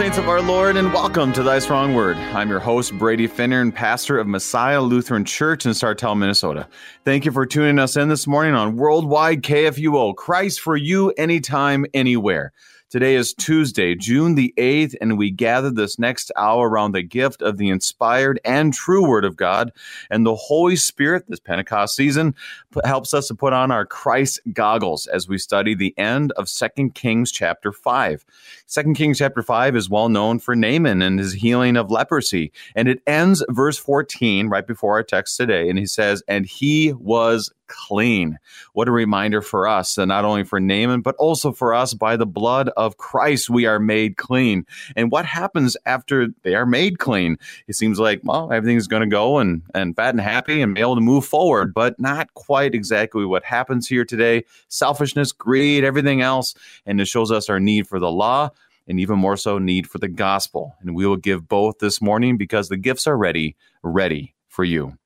saints of our Lord, and welcome to Thy Strong Word. I'm your host, Brady Finnern, and pastor of Messiah Lutheran Church in Sartell, Minnesota. Thank you for tuning us in this morning on Worldwide KFUO. Christ for you, anytime, anywhere. Today is Tuesday, June the 8th, and we gather this next hour around the gift of the inspired and true Word of God. And the Holy Spirit, this Pentecost season, helps us to put on our Christ goggles as we study the end of Second Kings chapter 5. Second Kings chapter 5 is well known for Naaman and his healing of leprosy. And it ends verse 14, right before our text today. And he says, And he was clean. What a reminder for us, and not only for Naaman, but also for us by the blood of Christ, we are made clean. And what happens after they are made clean? It seems like, well, everything's going to go and, and fat and happy and be able to move forward, but not quite exactly what happens here today. Selfishness, greed, everything else. And it shows us our need for the law and even more so need for the gospel. And we will give both this morning because the gifts are ready, ready for you.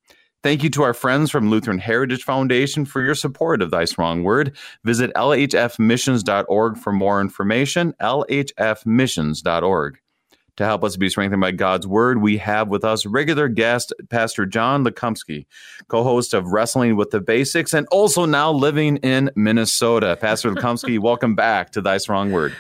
Thank you to our friends from Lutheran Heritage Foundation for your support of Thy Strong Word. Visit lhfmissions.org for more information. lhfmissions.org. To help us be strengthened by God's Word, we have with us regular guest Pastor John Lekumsky, co-host of Wrestling with the Basics, and also now living in Minnesota. Pastor Lekumsky, welcome back to Thy Strong Word.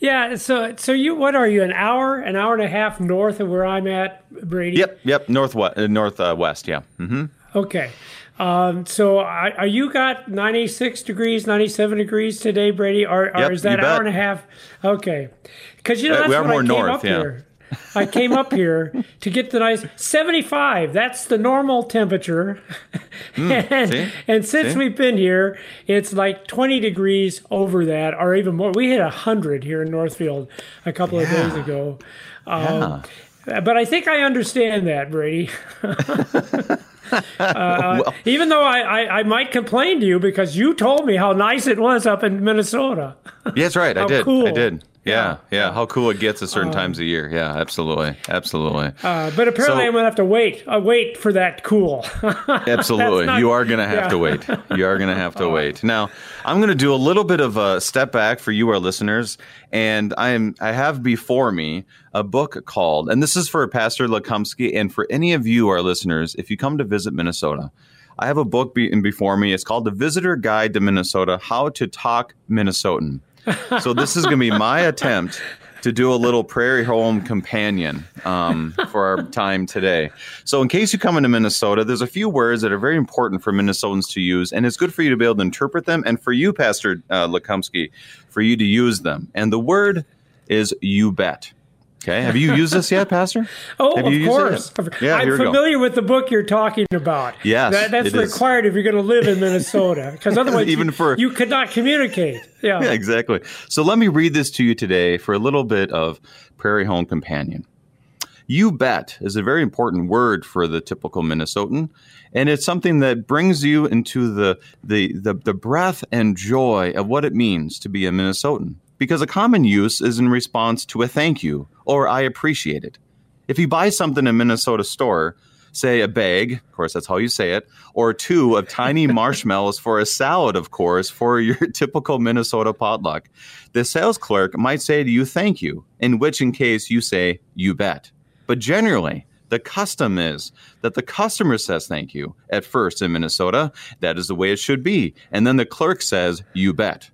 Yeah, so so you what are you an hour, an hour and a half north of where I'm at, Brady? Yep, yep, northwest, uh, northwest, yeah. Mm-hmm. Okay, um, so I, are you got 96 degrees, 97 degrees today, Brady, or, or yep, is that hour and a half? Okay, because you know uh, that's uh, what I came north, up yeah. here. I came up here to get the nice 75. That's the normal temperature. Mm, and, see? and, since see? we've been here, it's like 20 degrees over that, or even more. We hit 100 here in Northfield a couple yeah. of days ago. Um, yeah. But I think I understand that, Brady. uh, well, even though I, I, I, might complain to you because you told me how nice it was up in Minnesota. Yes, right. I did. Cool. I did. Yeah, yeah, How cool it gets at certain uh, times of year. Yeah, absolutely, absolutely. Uh, but apparently, so, I'm gonna have to wait. Uh, wait for that cool. absolutely, not, you are gonna have yeah. to wait. You are gonna have to wait. Now, I'm gonna do a little bit of a step back for you, our listeners, and I am I have before me a book called, and this is for Pastor Lekumsky, and for any of you, our listeners, if you come to visit Minnesota. I have a book be- before me. It's called The Visitor Guide to Minnesota How to Talk Minnesotan so this is going to be my attempt to do a little prairie home companion um, for our time today. So, in case you come into Minnesota, there's a few words that are very important for Minnesotans to use, and it's good for you to be able to interpret them, and for you, Pastor uh, for you to use them. And the word is "you bet." Okay. Have you used this yet, Pastor? oh, Have of course. Yeah, I'm familiar with the book you're talking about. Yes, that, that's required is. if you're going to live in Minnesota, because otherwise, even you, for you could not communicate. Yeah. yeah, exactly. So let me read this to you today for a little bit of Prairie Home Companion. You bet is a very important word for the typical Minnesotan, and it's something that brings you into the the the, the breath and joy of what it means to be a Minnesotan because a common use is in response to a thank you or I appreciate it. If you buy something in a Minnesota store, say a bag, of course, that's how you say it, or two of tiny marshmallows for a salad, of course, for your typical Minnesota potluck, the sales clerk might say to you, thank you, in which in case you say, you bet. But generally, the custom is that the customer says thank you at first in Minnesota. That is the way it should be. And then the clerk says, you bet.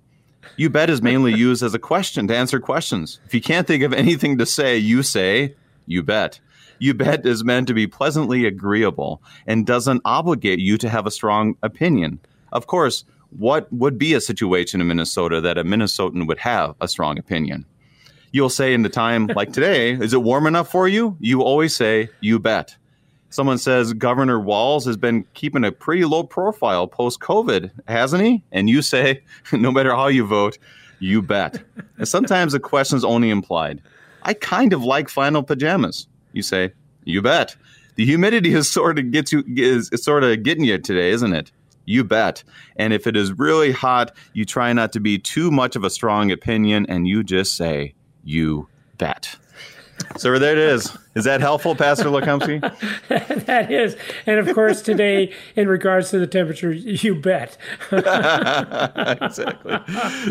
You bet is mainly used as a question to answer questions. If you can't think of anything to say, you say, you bet. You bet is meant to be pleasantly agreeable and doesn't obligate you to have a strong opinion. Of course, what would be a situation in Minnesota that a Minnesotan would have a strong opinion? You'll say in the time like today, is it warm enough for you? You always say, you bet. Someone says Governor Walz has been keeping a pretty low profile post COVID, hasn't he? And you say, no matter how you vote, you bet. and sometimes the question is only implied. I kind of like flannel pajamas. You say, you bet. The humidity is sort of gets you is sort of getting you today, isn't it? You bet. And if it is really hot, you try not to be too much of a strong opinion and you just say, you bet. So there it is. Is that helpful, Pastor Lukomsky? that is. And of course, today, in regards to the temperature, you bet. exactly.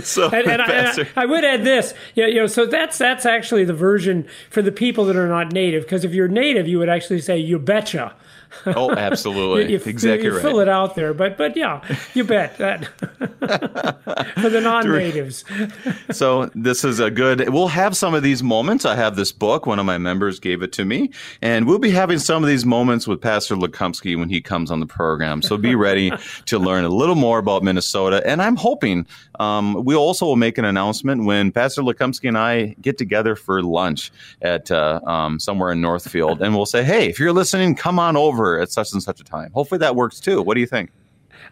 So, and, and, Pastor... I, I, would add this. You know, you know, so that's that's actually the version for the people that are not native. Because if you're native, you would actually say "you betcha." Oh, absolutely. you, you, exactly you right. Fill it out there, but but yeah, you bet that for the non-natives. so this is a good. We'll have some of these moments. I have this book. One of my members gave it to me, and we'll be having some of these moments with Pastor Lukomsky when he comes on the program. So be ready to learn a little more about Minnesota. And I'm hoping um, we also will make an announcement when Pastor Lukomsky and I get together for lunch at uh, um, somewhere in Northfield, and we'll say, "Hey, if you're listening, come on over." Over at such and such a time. Hopefully that works too. What do you think?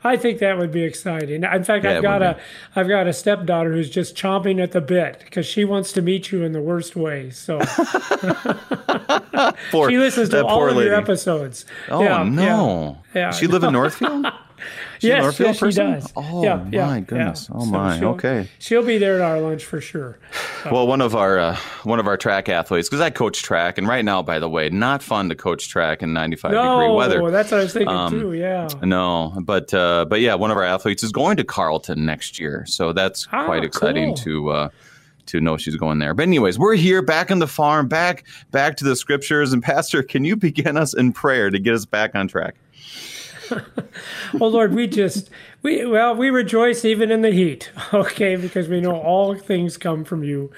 I think that would be exciting. In fact, yeah, I've got a have got a stepdaughter who's just chomping at the bit because she wants to meet you in the worst way. So poor, she listens to all of lady. your episodes. Oh yeah, no! Yeah, yeah. she live in Northfield? She yes, yes, she does. Oh yeah, my yeah, goodness! Yeah. Oh my. she'll, okay. She'll be there at our lunch for sure. well, one of our uh, one of our track athletes, because I coach track, and right now, by the way, not fun to coach track in 95 no, degree weather. Well that's what I was thinking um, too. Yeah. No, but uh, but yeah, one of our athletes is going to Carleton next year, so that's ah, quite exciting cool. to. Uh, to know she's going there. But anyways, we're here back in the farm, back back to the scriptures. And Pastor, can you begin us in prayer to get us back on track? Well, Lord, we just we well we rejoice even in the heat, okay, because we know all things come from you,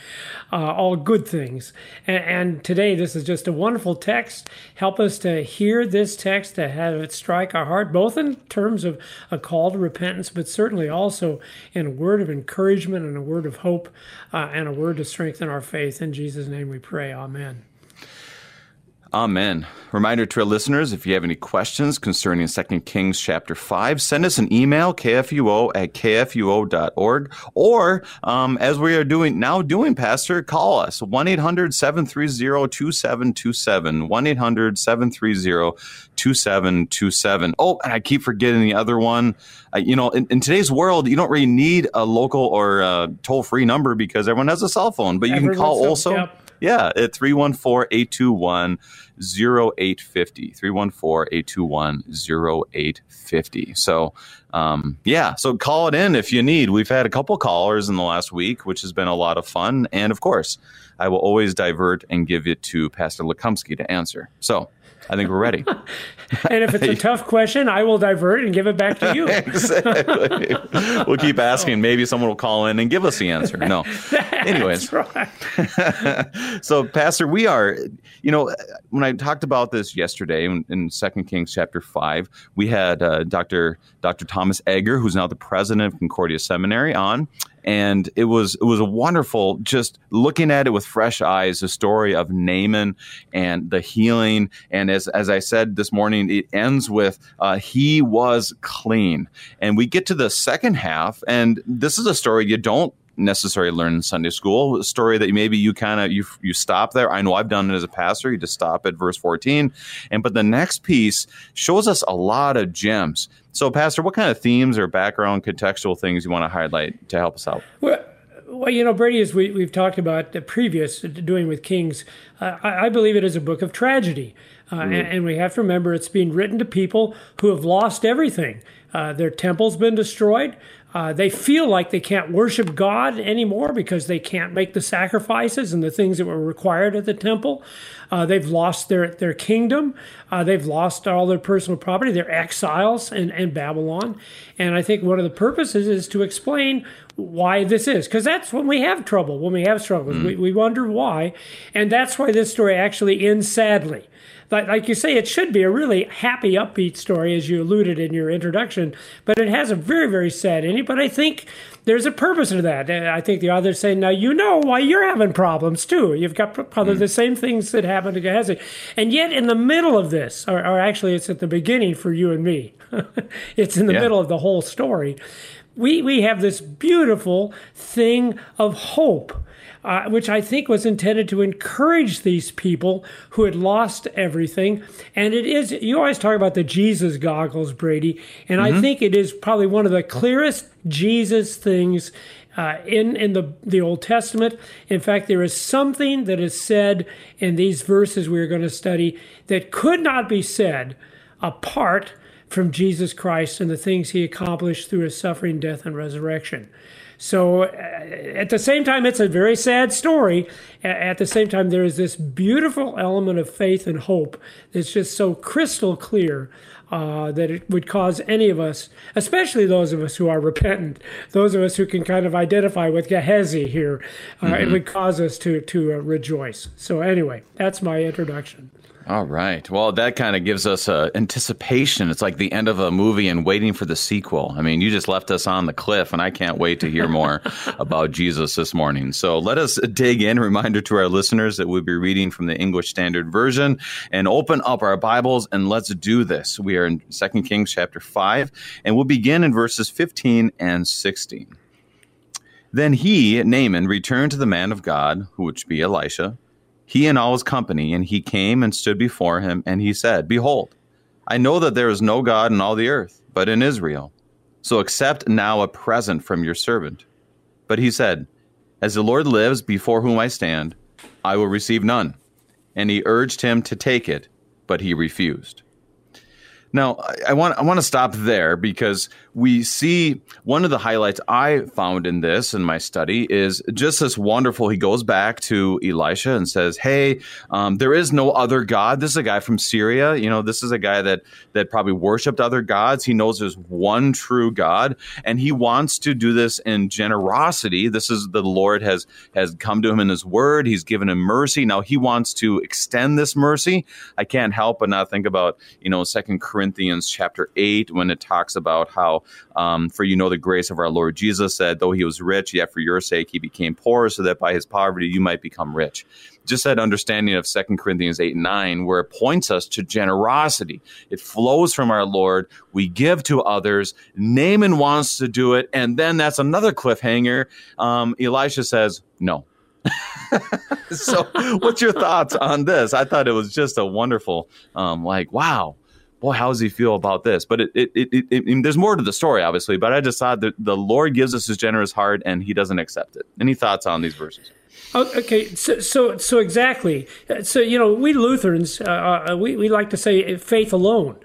uh, all good things. And, and, today, this is just a wonderful text. Help us to hear this text to have it strike our heart, both in terms of a call to repentance, but certainly also in a word of encouragement and a word of hope uh, and a word to strengthen our faith. In Jesus' name, we pray. Amen. Amen. Reminder to our listeners, if you have any questions concerning 2 Kings chapter 5, send us an email, kfuo at kfuo.org. Or, um, as we are doing now doing, Pastor, call us, 1-800-730-2727, 1-800-730-2727. Oh, and I keep forgetting the other one. Uh, you know, in, in, today's world, you don't really need a local or uh, toll-free number because everyone has a cell phone, but you Everyone's can call also. Yep yeah, at 314 821 0850. 314 821 0850. So, um, yeah, so call it in if you need. We've had a couple callers in the last week, which has been a lot of fun. And of course, I will always divert and give it to Pastor Lukomsky to answer. So, I think we're ready. and if it's a tough question, I will divert and give it back to you. exactly. We'll keep asking. Maybe someone will call in and give us the answer. No. Anyways. Right. so, Pastor, we are, you know, when I talked about this yesterday in, in 2 Kings chapter 5, we had uh, Dr. Dr. Thomas Egger, who's now the president of Concordia Seminary, on and it was it was a wonderful just looking at it with fresh eyes the story of Naaman and the healing and as as I said this morning it ends with uh, he was clean and we get to the second half and this is a story you don't necessarily learn in Sunday school. A story that maybe you kind of you you stop there. I know I've done it as a pastor. You just stop at verse 14. And but the next piece shows us a lot of gems so, Pastor, what kind of themes or background contextual things you want to highlight to help us out? Well, well, you know, Brady, as we, we've talked about the previous doing with Kings, uh, I, I, believe it is a book of tragedy. Uh, mm. and, and, we have to remember it's being written to people who have lost everything. Uh, their temple's been destroyed. Uh, they feel like they can't worship God anymore because they can't make the sacrifices and the things that were required at the temple. Uh, they've lost their, their kingdom. Uh, they've lost all their personal property. They're exiles in, in Babylon. And I think one of the purposes is to explain why this is, because that's when we have trouble, when we have struggles. Mm. We, we wonder why. And that's why this story actually ends sadly like, like you say, it should be a really happy, upbeat story, as you alluded in your introduction, but it has a very, very sad ending. But I think there's a purpose to that. I think the author's saying, now you know why you're having problems too. You've got probably mm. the same things that happened to Gehazi. And yet, in the middle of this, or, or actually, it's at the beginning for you and me, it's in the yeah. middle of the whole story. We, we have this beautiful thing of hope uh, which I think was intended to encourage these people who had lost everything. And it is, you always talk about the Jesus goggles, Brady, and mm-hmm. I think it is probably one of the clearest Jesus things uh, in in the the Old Testament. In fact, there is something that is said in these verses we are going to study that could not be said apart from Jesus Christ and the things he accomplished through his suffering, death, and resurrection. So, uh, at the same time, it's a very sad story. At the same time, there is this beautiful element of faith and hope that's just so crystal clear uh, that it would cause any of us, especially those of us who are repentant, those of us who can kind of identify with Gehazi here, uh, mm-hmm. it would cause us to to uh, rejoice. So anyway, that's my introduction. All right. Well, that kind of gives us a anticipation. It's like the end of a movie and waiting for the sequel. I mean, you just left us on the cliff, and I can't wait to hear more about Jesus this morning. So let us dig in. Reminder to our listeners that we'll be reading from the English Standard Version and open up our Bibles and let's do this. We are in 2 Kings chapter 5, and we'll begin in verses 15 and 16. Then he, Naaman, returned to the man of God, would be Elisha he and all his company, and he came and stood before him, and he said, Behold, I know that there is no God in all the earth, but in Israel. So accept now a present from your servant. But he said, As the Lord lives before whom I stand, I will receive none. And he urged him to take it, but he refused. Now, I want I want to stop there because we see one of the highlights I found in this in my study is just this wonderful. He goes back to Elisha and says, "Hey, um, there is no other God. This is a guy from Syria. You know, this is a guy that that probably worshipped other gods. He knows there's one true God, and he wants to do this in generosity. This is the Lord has has come to him in His Word. He's given him mercy. Now he wants to extend this mercy. I can't help but not think about you know Second Corinthians." Corinthians chapter 8 when it talks about how, um, for you know, the grace of our Lord Jesus said, though he was rich, yet for your sake he became poor, so that by his poverty you might become rich. Just that understanding of Second Corinthians 8 and 9, where it points us to generosity. It flows from our Lord. We give to others. Naaman wants to do it. And then that's another cliffhanger. Um, Elisha says, no. so what's your thoughts on this i thought it was just a wonderful um, like wow boy, how does he feel about this? But it, it, it, it, there's more to the story, obviously. But I just thought that the Lord gives us His generous heart, and He doesn't accept it. Any thoughts on these verses? Oh, okay, so, so, so exactly. So you know, we Lutherans, uh, uh we we like to say faith alone.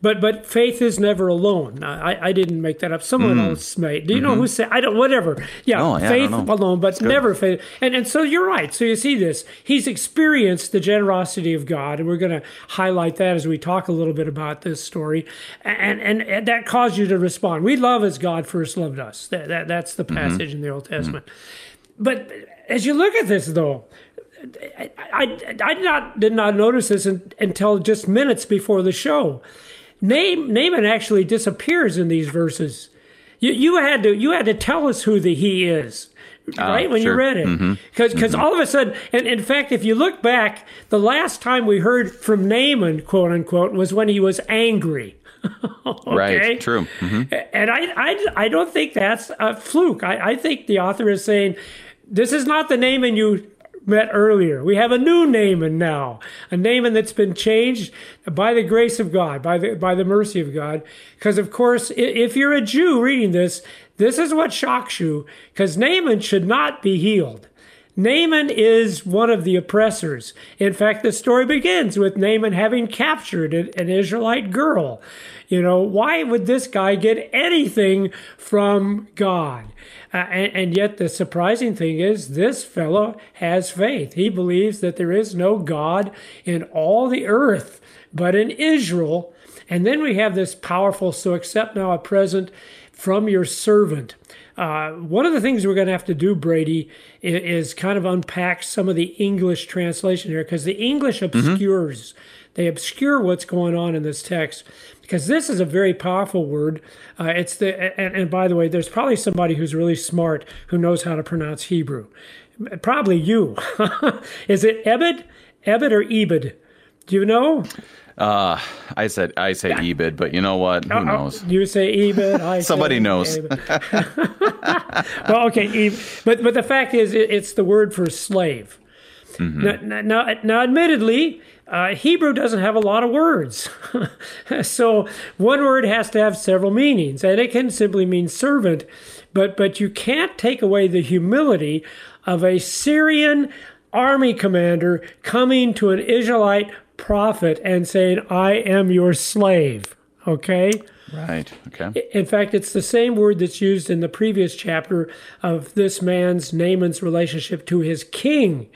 But but faith is never alone. I, I didn't make that up. Someone mm. else made. Do you mm-hmm. know who said? I don't. Whatever. Yeah, oh, yeah faith alone, but never faith. And and so you're right. So you see this. He's experienced the generosity of God, and we're going to highlight that as we talk a little bit about this story. And and, and that caused you to respond. We love as God first loved us. That, that that's the mm-hmm. passage mm-hmm. in the Old Testament. Mm-hmm. But as you look at this, though. I, I, I did not did not notice this until just minutes before the show. Name, Naaman actually disappears in these verses. You, you had to you had to tell us who the he is, uh, right? when sure. you read it, because mm-hmm. because mm-hmm. all of a sudden, and in fact, if you look back, the last time we heard from Naaman, quote unquote, was when he was angry. okay? Right. True. Mm-hmm. And I, I I don't think that's a fluke. I, I think the author is saying this is not the Naaman you met earlier. We have a new Naaman now, a Naaman that's been changed by the grace of God, by the by the mercy of God. Because of course, if you're a Jew reading this, this is what shocks you, because Naaman should not be healed. Naaman is one of the oppressors. In fact, the story begins with Naaman having captured an Israelite girl. You know, why would this guy get anything from God? Uh, and, and, yet, the surprising thing is, this fellow has faith. He believes that there is no God in all the earth but in Israel. And then we have this powerful, so accept now a present from your servant. Uh, one of the things we're going to have to do, Brady, is, is, kind of unpack some of the English translation here because the English mm-hmm. obscures. Mm-hmm. They obscure what's going on in this text because this is a very powerful word. Uh, it's the and, and, by the way, there's probably somebody who's really smart who knows how to pronounce Hebrew. Probably you. is it Ebed, Ebed or Ebed? Do you know? Uh, I said I say yeah. Ebed, but you know what? Who uh, knows? You say Ebed. I Somebody knows. well, okay, but but the fact is, it's the word for slave. Mm-hmm. Now, now, now, admittedly, uh, Hebrew doesn't have a lot of words. so one word has to have several meanings, and it can simply mean servant, but, but you can't take away the humility of a Syrian army commander coming to an Israelite prophet and saying, I am your slave. Okay? Right. Okay. In fact, it's the same word that's used in the previous chapter of this man's, Naaman's relationship to his king.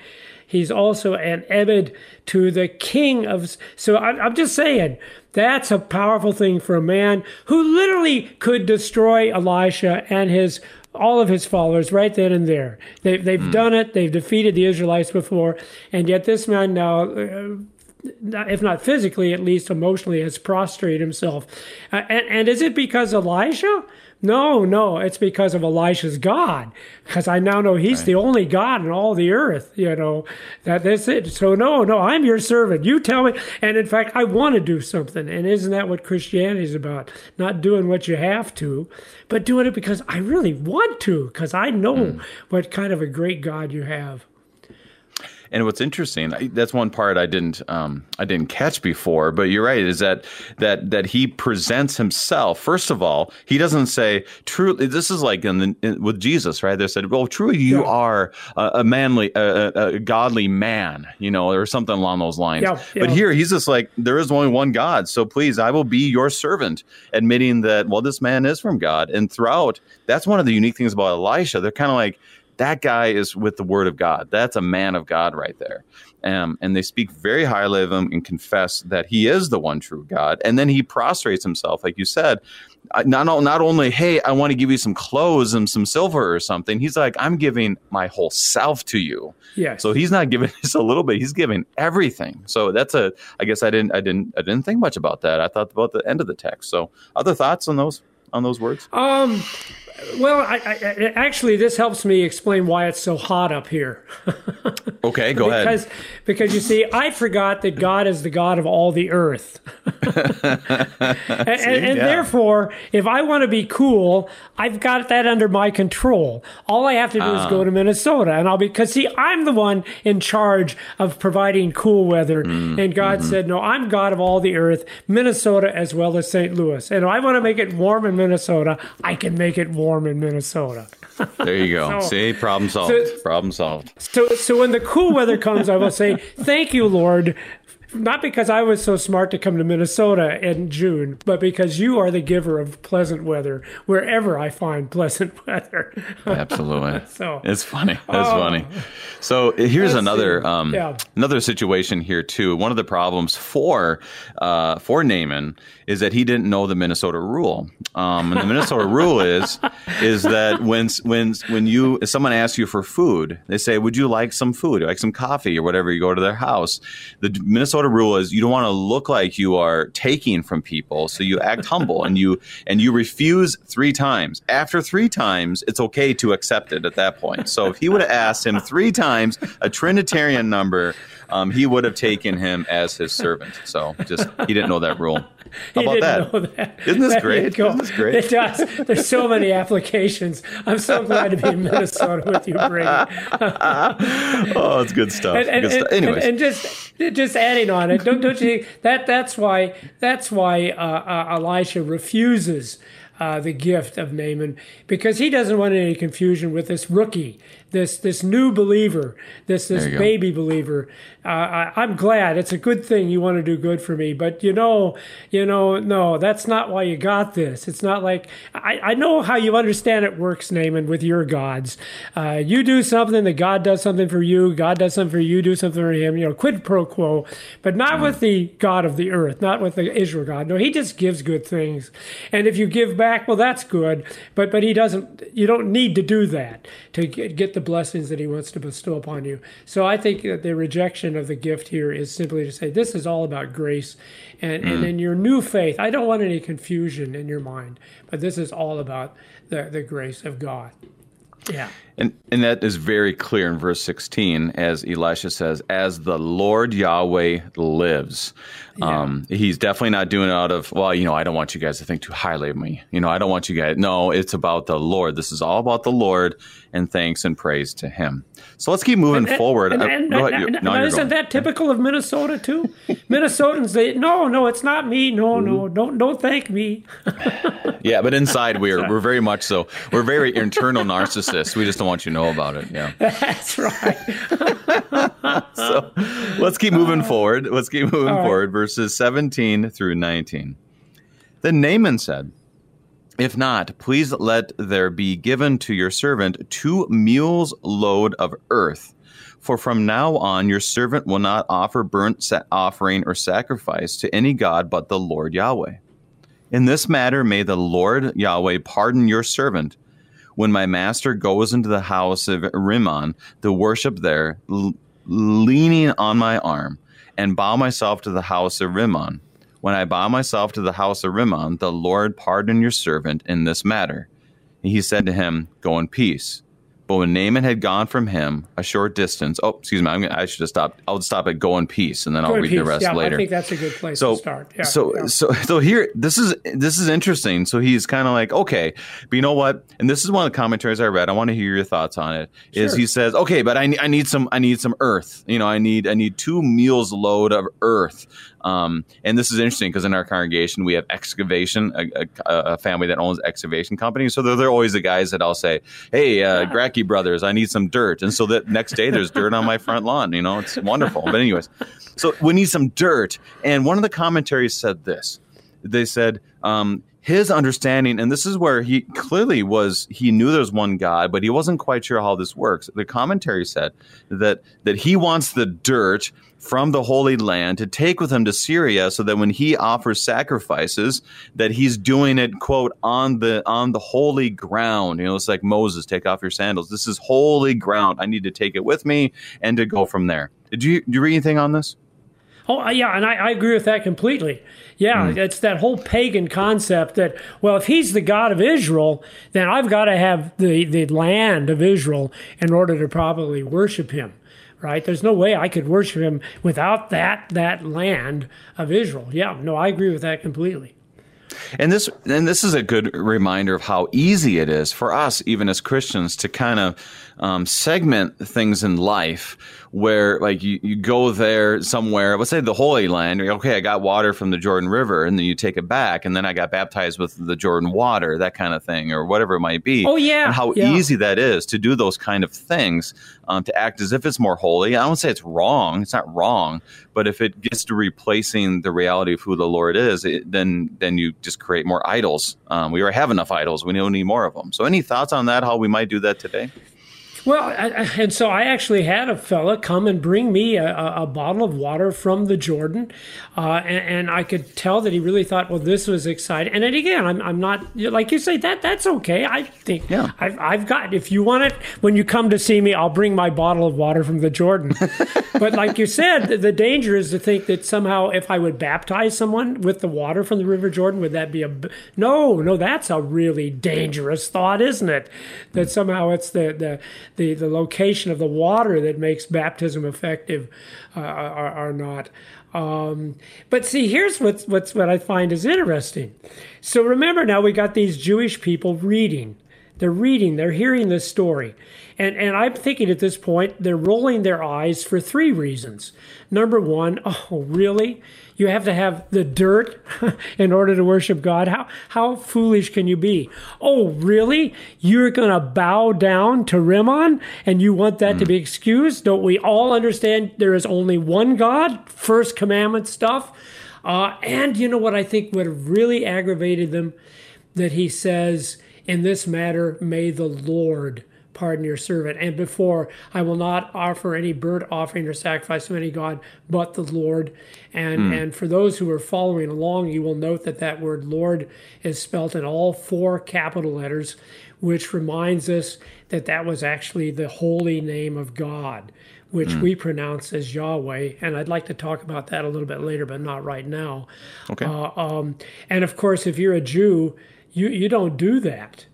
He's also an Ebed to the king of. So I'm just saying, that's a powerful thing for a man who literally could destroy Elisha and his all of his followers right then and there. They, they've mm. done it. They've defeated the Israelites before, and yet this man now uh, if not physically, at least emotionally, has prostrated himself. Uh, and, and is it because Elisha? No, no, it's because of Elisha's God. Because I now know he's right. the only God in all the earth, you know, that that's it. So no, no, I'm your servant. You tell me. And in fact, I want to do something. And isn't that what Christianity is about? Not doing what you have to, but doing it because I really want to, because I know mm. what kind of a great God you have. And what's interesting, that's one part I didn't um, I didn't catch before, but you're right, is that that that he presents himself. First of all, he doesn't say truly. This is like in the, in, with Jesus, right? They said, "Well, truly, you yeah. are a, a manly, a, a, godly man," you know, or something along those lines. Yeah, yeah. But here, he's just like, "There is only one God, so please, I will be your servant," admitting that well, this man is from God. And throughout, that's one of the unique things about Elisha. They're kind of like that guy is with the word of God. That's a man of God right there. Um, and they speak very highly of him and confess that he is the one true God. And then he prostrates himself, like you said. Not, not only, hey, I want to give you some clothes and some silver or something. He's like, I'm giving my whole self to you. Yeah. So he's not giving just a little bit. He's giving everything. So that's a. I guess I didn't. I didn't. I didn't think much about that. I thought about the end of the text. So other thoughts on those on those words? Um, well, I, I, actually, this helps me explain why it's so hot up here. okay, go because, ahead. Because you see, I forgot that God is the God of all the earth, and, see, and, and yeah. therefore, if I want to be cool, I've got that under my control. All I have to do uh. is go ah. to Minnesota, and I'll be because see, I'm the one in charge of providing cool weather, mm, and God mm-hmm. said, "No, I'm God of all the earth, Minnesota as well as St. Louis, and if I want to make it warm in Minnesota, I can make it warm." Warm in Minnesota. there you go. so, See, problem solved. So, problem solved. So, so when the cool weather comes, I will say, "Thank you, Lord, not because I was so smart to come to Minnesota in June, but because you are the giver of pleasant weather wherever I find pleasant weather. Absolutely. so it's funny. That's oh, funny. So here's another um, yeah. another situation here too. One of the problems for uh, for Naaman is that he didn't know the Minnesota rule. Um, and the Minnesota rule is is that when when when you if someone asks you for food, they say, "Would you like some food, like some coffee or whatever?" You go to their house. The Minnesota Minnesota rule is you don't want to look like you are taking from people, so you act humble and you and you refuse three times. After three times, it's okay to accept it at that point. So if he would have asked him three times a Trinitarian number, um, he would have taken him as his servant. So just he didn't know that rule. How about that? that? Isn't this great? Isn't this great? It does. There's so many applications. I'm so glad to be in Minnesota with you, Brady. oh, it's good stuff. And, and, good stuff. Anyways, and, and, just just adding on it, don't don't you think that that's why that's why uh, uh, Elisha refuses uh, the gift of Naaman because he doesn't want any confusion with this rookie, this this new believer, this this baby believer. Uh, I, I'm glad. It's a good thing you want to do good for me, but you know, you know, no, that's not why you got this. It's not like I, I know how you understand it works, Naaman, with your gods. Uh, you do something, that God does something for you. God does something for you. Do something for Him. You know, quid pro quo, but not mm. with the God of the earth, not with the Israel God. No, He just gives good things, and if you give back back, well, that's good. But but he doesn't. You don't need to do that to get, get the blessings that he wants to bestow upon you. So I think that the rejection of the gift here is simply to say this is all about grace, and mm. and in your new faith, I don't want any confusion in your mind, but this is all about the the grace of God. Yeah. And, and that is very clear in verse 16, as Elisha says, as the Lord Yahweh lives. Yeah. Um, he's definitely not doing it out of, well, you know, I don't want you guys to think too highly of me. You know, I don't want you guys. No, it's about the Lord. This is all about the Lord and thanks and praise to Him. So let's keep moving and, forward. And, and, and no, isn't that typical of Minnesota too? Minnesotans, they no, no, it's not me. No, no, don't don't thank me. yeah, but inside we're we're very much so. We're very internal narcissists. We just don't want you to know about it. Yeah, that's right. so let's keep moving uh, forward. Let's keep moving right. forward. Verses seventeen through nineteen. Then Naaman said. If not, please let there be given to your servant two mules' load of earth. For from now on your servant will not offer burnt offering or sacrifice to any god but the Lord Yahweh. In this matter, may the Lord Yahweh pardon your servant. When my master goes into the house of Rimmon to worship there, l- leaning on my arm, and bow myself to the house of Rimmon, when I bow myself to the house of Rimmon, the Lord pardon your servant in this matter. And he said to him, Go in peace. But when Naaman had gone from him a short distance, oh, excuse me, I'm, i should have stopped. I'll stop at go in peace, and then go I'll read peace. the rest yeah, later. I think that's a good place so, to start. Yeah, so, yeah. so, so here, this is this is interesting. So he's kind of like, okay, but you know what? And this is one of the commentaries I read. I want to hear your thoughts on it. Is sure. he says, okay, but I, I need some, I need some earth. You know, I need, I need two mules load of earth. Um, and this is interesting because in our congregation we have excavation, a, a, a, family that owns excavation companies. So they're, they're always the guys that I'll say, "Hey, uh, Gracky brothers, I need some dirt," and so that next day there's dirt on my front lawn. You know, it's wonderful. But anyways, so we need some dirt. And one of the commentaries said this. They said. Um, his understanding, and this is where he clearly was, he knew there's one God, but he wasn't quite sure how this works. The commentary said that that he wants the dirt from the Holy Land to take with him to Syria so that when he offers sacrifices that he's doing it quote on the on the holy ground. You know it's like Moses take off your sandals. This is holy ground. I need to take it with me and to go from there. Did you do you read anything on this Oh yeah, and I, I, agree with that completely. Yeah, mm. it's that whole pagan concept that well, if he's the God of Israel, then I've got to have the the land of Israel in order to properly worship him right? There's no way I could worship him without that that land of Israel. Yeah, no, I agree with that completely. And this and this is a good reminder of how easy it is for us, even as Christians, to kind of um, segment things in life where like you, you go there somewhere, let's say the Holy Land, okay, I got water from the Jordan River, and then you take it back, and then I got baptized with the Jordan water, that kind of thing, or whatever it might be. Oh yeah, and how yeah. easy that is to do those kind of things, um, to act as if it's more holy. I don't say it's wrong; it's not wrong, but if it gets to replacing the reality of who the Lord is, it, then then you just create more idols. Um, we already have enough idols; we don't need more of them. So, any thoughts on that? How we might do that today? Well, I, and so I actually had a fella come and bring me a, a bottle of water from the Jordan, uh, and, and, I could tell that he really thought, well, this was exciting. And then again, I'm, I'm not like you say that that's okay. I think yeah. I've, I've got. If you want it when you come to see me, I'll bring my bottle of water from the Jordan. but like you said, the, the danger is to think that somehow if I would baptize someone with the water from the River Jordan, would that be a no? No, that's a really dangerous thought, isn't it? That somehow it's the the the, the location of the water that makes baptism effective uh, are, are, not. Um, but see, here's what's, what's what I find is interesting. So remember now, we got these Jewish people reading. They're reading, they're hearing this story. And, and I'm thinking at this point, they're rolling their eyes for three reasons. Number one, oh, really? You have to have the dirt in order to worship God? How, how foolish can you be? Oh, really? You're going to bow down to Rimmon and you want that mm. to be hmm. excused? Don't we all understand there is only one God? First commandment stuff. Uh, and you know what I think would have really aggravated them? That he says, in this matter, may the Lord pardon your servant. And before, I will not offer any burnt offering or sacrifice to any God but the Lord. And, mm. and for those who are following along, you will note that that word Lord is spelt in all four capital letters, which reminds us that that was actually the holy name of God. Which mm. we pronounce as Yahweh, and I'd like to talk about that a little bit later, but not right now. Okay. Uh, um, and of course, if you're a Jew, you you don't do that.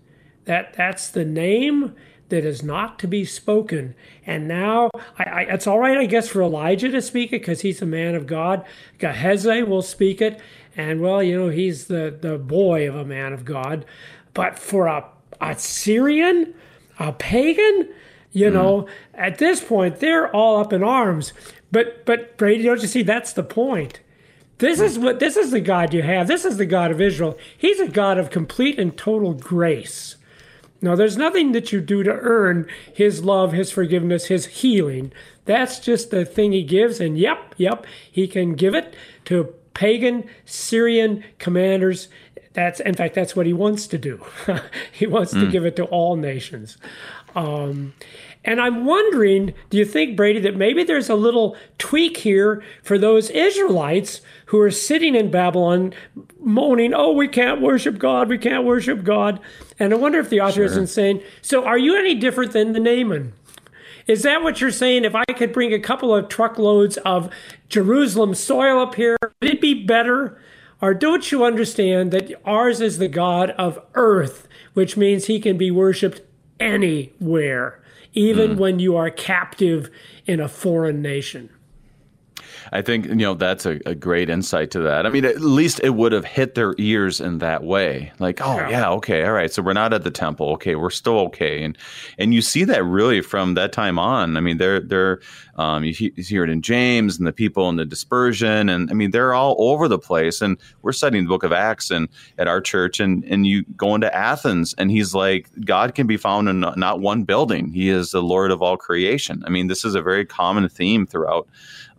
That that's the name that is not to be spoken. And now I, I, it's all right, I guess, for Elijah to speak it because he's a man of God. Gehazi will speak it. And well, you know, he's the, the boy of a man of God. But for a, a Syrian, a pagan, you mm. know, at this point, they're all up in arms. But, but Brady, don't you see, that's the point. This is what this is the God you have. This is the God of Israel. He's a God of complete and total grace. Now, there's nothing that you do to earn His love, His forgiveness, His healing. That's just the thing He gives. And yep, yep, He can give it to pagan Syrian commanders. That's in fact that's what He wants to do. he wants mm. to give it to all nations. Um, and I'm wondering, do you think, Brady, that maybe there's a little tweak here for those Israelites who are sitting in Babylon moaning, oh, we can't worship God, we can't worship God. And I wonder if the author sure. isn't saying, so are you any different than the Naaman? Is that what you're saying? If I could bring a couple of truckloads of Jerusalem soil up here, would it be better? Or don't you understand that ours is the God of earth, which means he can be worshiped anywhere? Even mm. when you are captive in a foreign nation. I think you know that's a, a, great insight to that. I mean, at least it would have hit their ears in that way. Like, oh yeah. yeah, okay, all right. So we're not at the temple. Okay, we're still okay. And and you see that really from that time on. I mean, they're they're um, you, hear it in James and the people in the dispersion, and I mean they're all over the place. And we're studying the Book of Acts and at our church, and and you go into Athens, and he's like, God can be found in not one building. He is the Lord of all creation. I mean, this is a very common theme throughout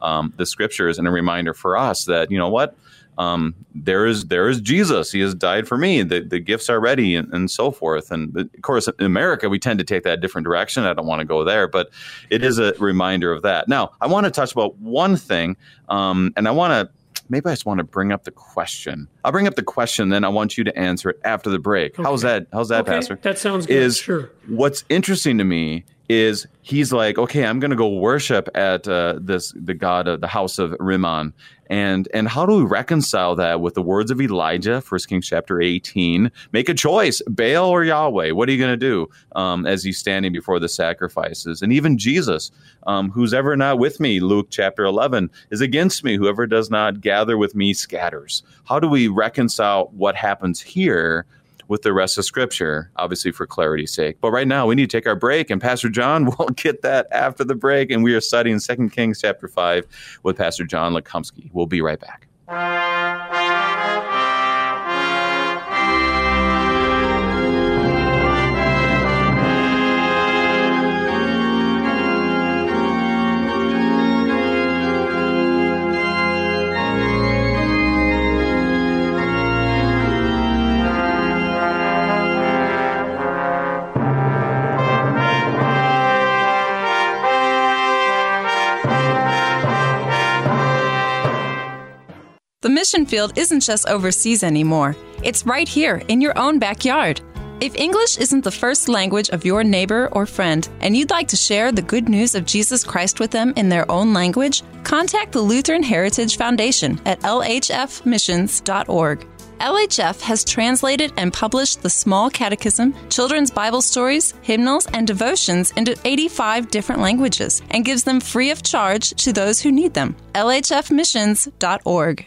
um, the scriptures and a reminder for us that you know what um, there is there is Jesus. He has died for me. The, the gifts are ready, and, and so forth. And of course, in America, we tend to take that different direction. I don't want to go there, but it is a reminder of that. Now, I want to touch about one thing, um, and I want to maybe I just want to bring up the question. I'll bring up the question, then I want you to answer it after the break. Okay. How's that? How's that, okay. Pastor? That sounds good. Is sure. What's interesting to me is he's like, okay, I'm going to go worship at uh, this the god of the house of Rimmon, and and how do we reconcile that with the words of Elijah, First Kings chapter 18? Make a choice, Baal or Yahweh. What are you going to do um, as he's standing before the sacrifices? And even Jesus, um, who's ever not with me, Luke chapter 11, is against me. Whoever does not gather with me scatters. How do we reconcile what happens here? With the rest of Scripture, obviously for clarity's sake. But right now, we need to take our break, and Pastor John will get that after the break. And we are studying Second Kings chapter 5 with Pastor John Lekumsky. We'll be right back. The mission field isn't just overseas anymore, it's right here in your own backyard. If English isn't the first language of your neighbor or friend, and you'd like to share the good news of Jesus Christ with them in their own language, contact the Lutheran Heritage Foundation at lhfmissions.org. LHF has translated and published the Small Catechism, children's Bible stories, hymnals, and devotions into 85 different languages and gives them free of charge to those who need them. lhfmissions.org.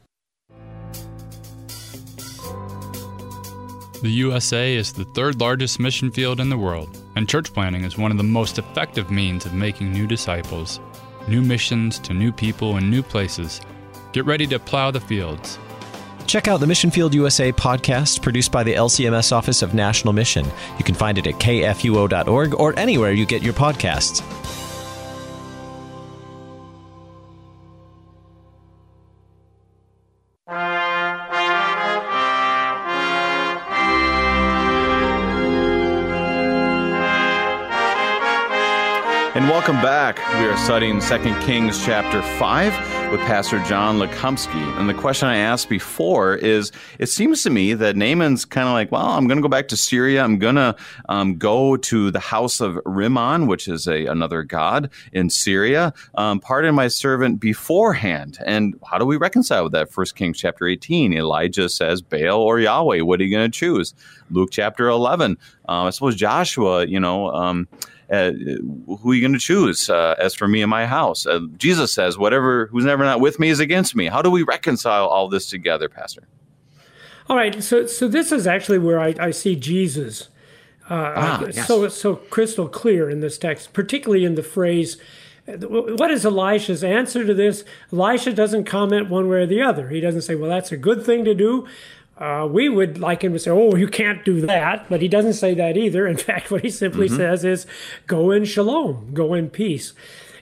The USA is the third largest mission field in the world, and church planting is one of the most effective means of making new disciples, new missions to new people in new places. Get ready to plow the fields. Check out the Mission Field USA podcast produced by the LCMS Office of National Mission. You can find it at kfuo.org or anywhere you get your podcasts. And welcome back. We are studying 2 Kings chapter 5 with Pastor John Lekumsky. And the question I asked before is it seems to me that Naaman's kind of like, well, I'm going to go back to Syria. I'm going to um, go to the house of Rimmon, which is a, another god in Syria. Um, pardon my servant beforehand. And how do we reconcile with that? 1 Kings chapter 18, Elijah says, Baal or Yahweh, what are you going to choose? Luke chapter 11, uh, I suppose Joshua, you know, um, uh, who are you going to choose? Uh, as for me and my house, uh, Jesus says, "Whatever who's never not with me is against me." How do we reconcile all this together, Pastor? All right, so so this is actually where I, I see Jesus uh, ah, yes. so so crystal clear in this text, particularly in the phrase. What is Elisha's answer to this? Elisha doesn't comment one way or the other. He doesn't say, "Well, that's a good thing to do." Uh, we would like him to say, "Oh, you can't do that," but he doesn't say that either. In fact, what he simply mm-hmm. says is, "Go in shalom, go in peace."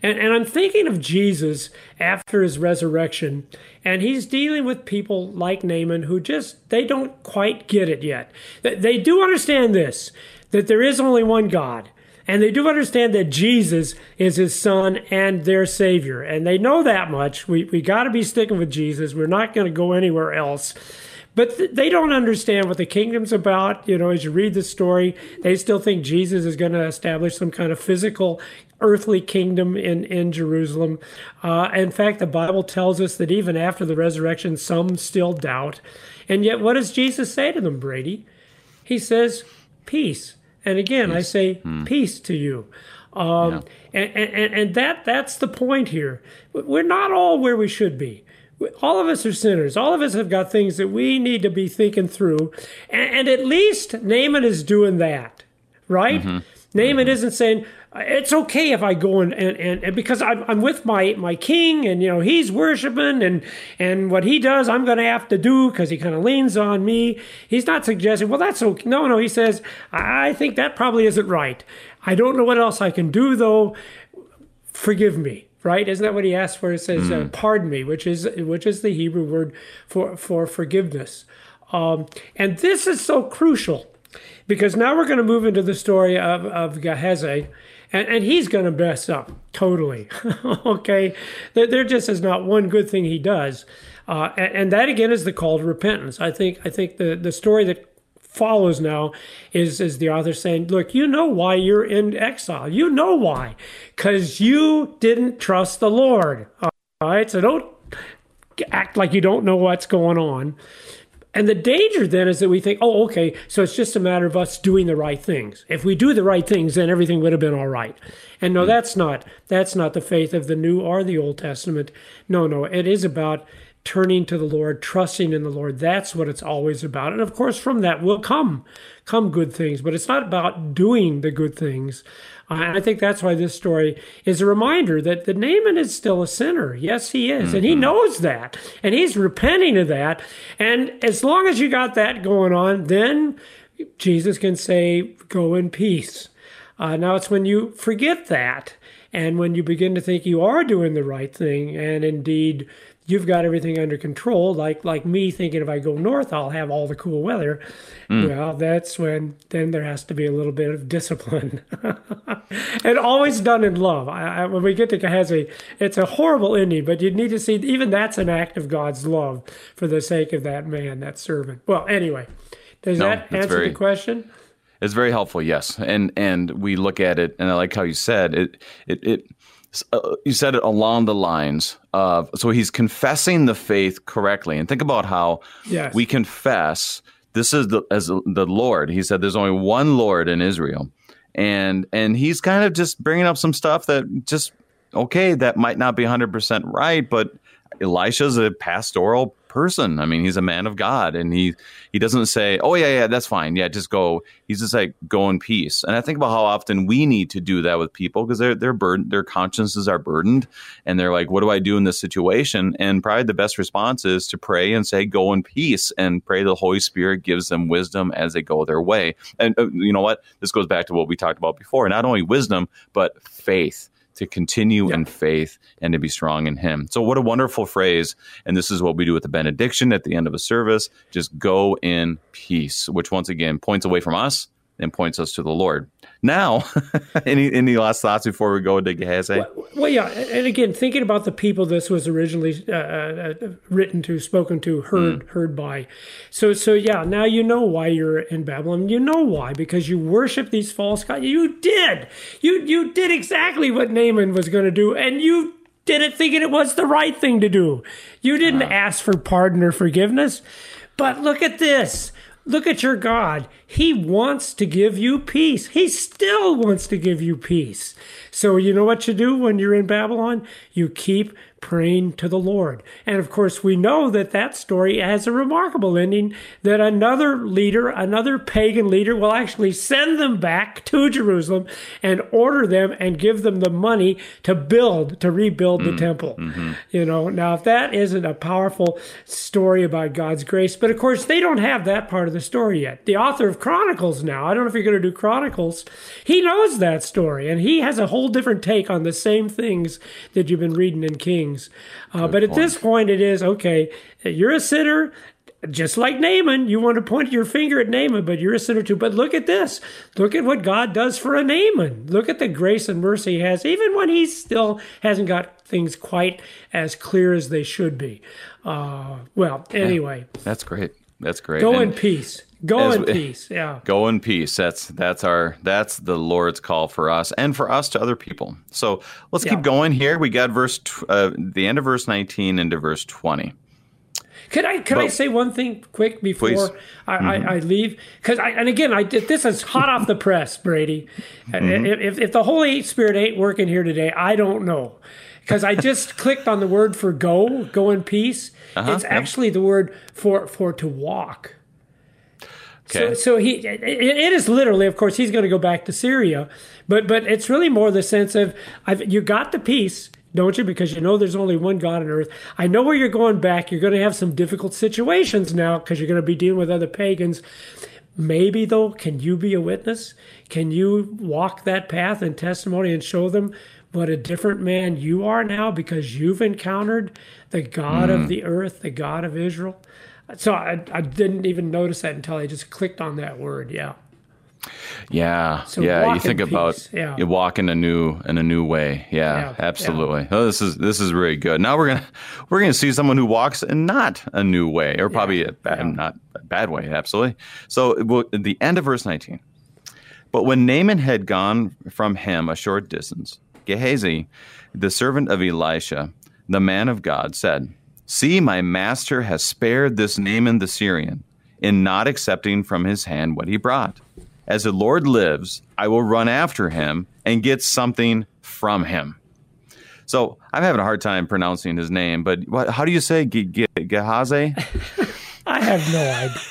And, and, I'm thinking of Jesus after his resurrection, and he's dealing with people like Naaman who just they don't quite get it yet. They do understand this that there is only one God. And they do understand that Jesus is his son and their savior. And they know that much. We, we got to be sticking with Jesus. We're not going to go anywhere else. But th- they don't understand what the kingdom's about. You know, as you read the story, they still think Jesus is going to establish some kind of physical earthly kingdom in, in Jerusalem. Uh, in fact, the Bible tells us that even after the resurrection, some still doubt. And yet, what does Jesus say to them, Brady? He says, Peace. And again, peace. I say, hmm. Peace to you. Um, yeah. and, and, and that that's the point here. We're not all where we should be all of us are sinners. All of us have got things that we need to be thinking through. And, and at least Naaman is doing that, right? Mm-hmm. Naaman mm-hmm. isn't saying, it's okay if I go and, and, and because I'm, I'm with my, my king and, you know, he's worshiping and, and what he does, I'm going to have to do because he kind of leans on me. He's not suggesting, well, that's okay. No, no, he says, I think that probably isn't right. I don't know what else I can do though. Forgive me right? Isn't that what he asked for? It says, mm. uh. "Pardon me," which is which is the Hebrew word for for forgiveness. Um, and this is so crucial because now we're going to move into the story of of Gehazi, and, and he's going to mess up totally. okay, there, there, just is not one good thing he does. Uh, and, and, that again is the call to repentance. I think I think the, the story that follows now is is the author saying, look, you know why you're in exile. You know why, because you didn't trust the Lord. All right, so don't act like you don't know what's going on. And the danger then is that we think, oh, okay, so it's just a matter of us doing the right things. If we do the right things, then everything would have been all right. And no, hmm. that's not that's not the faith of the New or the Old Testament. No, no, it is about turning to the Lord, trusting in the Lord. That's what it's always about. And of course, from that will come come good things, but it's not about doing the good things. Uh, and I think that's why this story is a reminder that the Naaman is still a sinner. Yes, he is. Mm-hmm. And he mm-hmm. knows that. And he's repenting of that. And as long as you got that going on, then Jesus can say, go in peace. Uh, now it's when you forget that and when you begin to think you are doing the right thing and indeed you've got everything under control. Like like me thinking if I go north, I'll have all the cool weather. Mm. Well, that's when then there has to be a little bit of discipline, and always done in love. I, I, when we get to Gehazi, it's a horrible ending, but you need to see even that's an act of God's love for the sake of that man, that servant. Well, anyway, does no, that answer very, the question? It's very helpful, yes, and and we look at it, and I like how you said it. It it uh, you said it along the lines of so he's confessing the faith correctly. And think about how yes. we confess this is the as the lord. He said there's only one lord in israel. And and he's kind of just bringing up some stuff that just okay that might not be 100% right but elisha's a pastoral person. I mean, he's a man of God, and he he doesn't say, "Oh yeah, yeah, that's fine. Yeah, just go." He's just like, "Go in peace." And I think about how often we need to do that with people because their their burden, their consciences are burdened, and they're like, "What do I do in this situation?" And probably the best response is to pray and say, "Go in peace," and pray the Holy Spirit gives them wisdom as they go their way. And uh, you know what? This goes back to what we talked about before. Not only wisdom, but faith to continue yeah. in faith and to be strong in Him. So, what a wonderful phrase. And this is what we do with the benediction at the end of a service just go in peace, which once again points away from us and points us to the Lord. Now, any any last thoughts before we go into Gehazi? Well, well, yeah, and again, thinking about the people this was originally uh, uh, written to, spoken to, heard mm. heard by. So, so yeah, now you know why you're in Babylon. You know why because you worship these false gods. You did. You you did exactly what Naaman was going to do, and you did it thinking it was the right thing to do. You didn't uh. ask for pardon or forgiveness. But look at this. Look at your God. He wants to give you peace. He still wants to give you peace. So, you know what you do when you're in Babylon? You keep praying to the Lord. And of course, we know that that story has a remarkable ending that another leader, another pagan leader, will actually send them back to Jerusalem and order them and give them the money to build, to rebuild the mm, temple. Mm-hmm. You know, now if that isn't a powerful story about God's grace, but of course, they don't have that part of the story yet. The author of Chronicles now, I don't know if you're going to do Chronicles, he knows that story and he has a whole different take on the same things that you've been reading in Kings things. Uh, but at this point, it is okay. You're a sinner, just like Naaman. You want to point your finger at Naaman, but you're a sinner too. But look at this. Look at what God does for a Naaman. Look at the grace and mercy he has, even when he still hasn't got things quite as clear as they should be. Uh, well, anyway. That's great. That's great. Go and, in peace. Go in peace. Yeah. Go in peace. That's that's our that's the Lord's call for us and for us to other people. So let's yeah. keep going here. We got verse uh, the end of verse 19 into verse 20. Could I could but, I say one thing quick before I, mm-hmm. I, I, leave? Because I and again I this is hot off the press, Brady. Mm-hmm. If, if the Holy Spirit ain't working here today, I don't know. Because I just clicked on the word for go, go in peace. Uh-huh, it's actually the word for for to walk. Okay. So, so he it, it is literally, of course, he's going to go back to Syria, but but it's really more the sense of I've, you got the peace, don't you? Because you know there's only one God on earth. I know where you're going back. You're going to have some difficult situations now because you're going to be dealing with other pagans. Maybe though, can you be a witness? Can you walk that path and testimony and show them what a different man you are now because you've encountered the God mm. of the earth, the God of Israel? So I, I didn't even notice that until I just clicked on that word. Yeah. Yeah, so yeah. You think about yeah. you walk in a new in a new way. Yeah, yeah. absolutely. Yeah. Oh, this is this is really good. Now we're gonna we're gonna see someone who walks in not a new way, or probably a bad, not a bad way. Absolutely. So well, the end of verse nineteen. But when Naaman had gone from him a short distance, Gehazi, the servant of Elisha, the man of God, said, See, my master has spared this Naaman the Syrian in not accepting from his hand what he brought. As the Lord lives, I will run after him and get something from him. So I'm having a hard time pronouncing his name, but what, how do you say Gehazi? I have no idea.